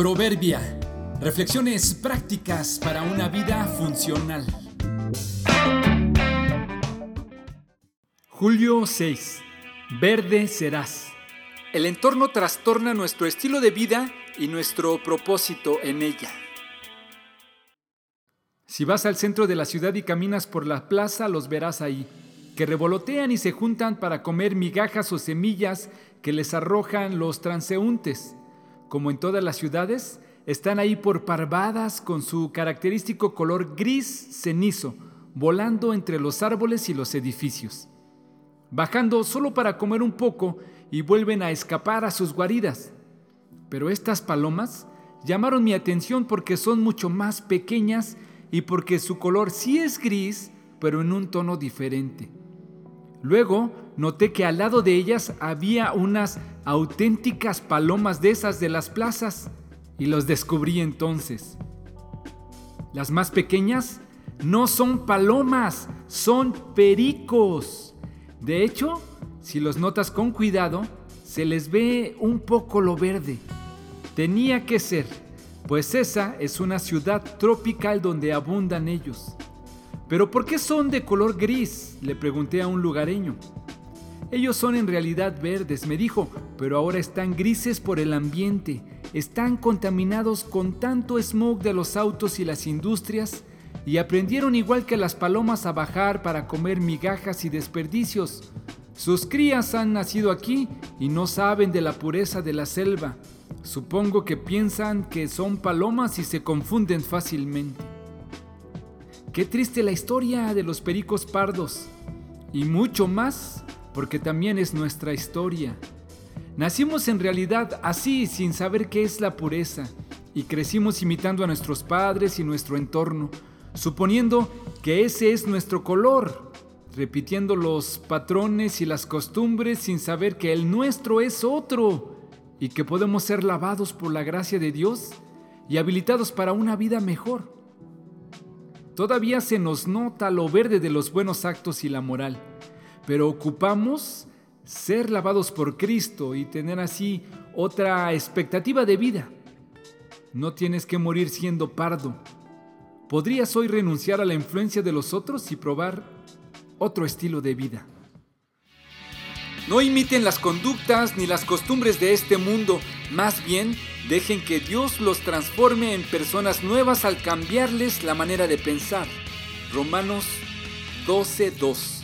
Proverbia. Reflexiones prácticas para una vida funcional. Julio 6. Verde serás. El entorno trastorna nuestro estilo de vida y nuestro propósito en ella. Si vas al centro de la ciudad y caminas por la plaza, los verás ahí, que revolotean y se juntan para comer migajas o semillas que les arrojan los transeúntes. Como en todas las ciudades, están ahí por parvadas con su característico color gris cenizo, volando entre los árboles y los edificios. Bajando solo para comer un poco y vuelven a escapar a sus guaridas. Pero estas palomas llamaron mi atención porque son mucho más pequeñas y porque su color sí es gris, pero en un tono diferente. Luego noté que al lado de ellas había unas auténticas palomas de esas de las plazas y los descubrí entonces. Las más pequeñas no son palomas, son pericos. De hecho, si los notas con cuidado, se les ve un poco lo verde. Tenía que ser pues esa es una ciudad tropical donde abundan ellos. ¿Pero por qué son de color gris? le pregunté a un lugareño. Ellos son en realidad verdes, me dijo, pero ahora están grises por el ambiente, están contaminados con tanto smog de los autos y las industrias, y aprendieron igual que las palomas a bajar para comer migajas y desperdicios. Sus crías han nacido aquí y no saben de la pureza de la selva. Supongo que piensan que son palomas y se confunden fácilmente. Qué triste la historia de los pericos pardos. Y mucho más porque también es nuestra historia. Nacimos en realidad así sin saber qué es la pureza y crecimos imitando a nuestros padres y nuestro entorno, suponiendo que ese es nuestro color, repitiendo los patrones y las costumbres sin saber que el nuestro es otro y que podemos ser lavados por la gracia de Dios y habilitados para una vida mejor. Todavía se nos nota lo verde de los buenos actos y la moral, pero ocupamos ser lavados por Cristo y tener así otra expectativa de vida. No tienes que morir siendo pardo. Podrías hoy renunciar a la influencia de los otros y probar otro estilo de vida. No imiten las conductas ni las costumbres de este mundo, más bien dejen que Dios los transforme en personas nuevas al cambiarles la manera de pensar. Romanos 12:2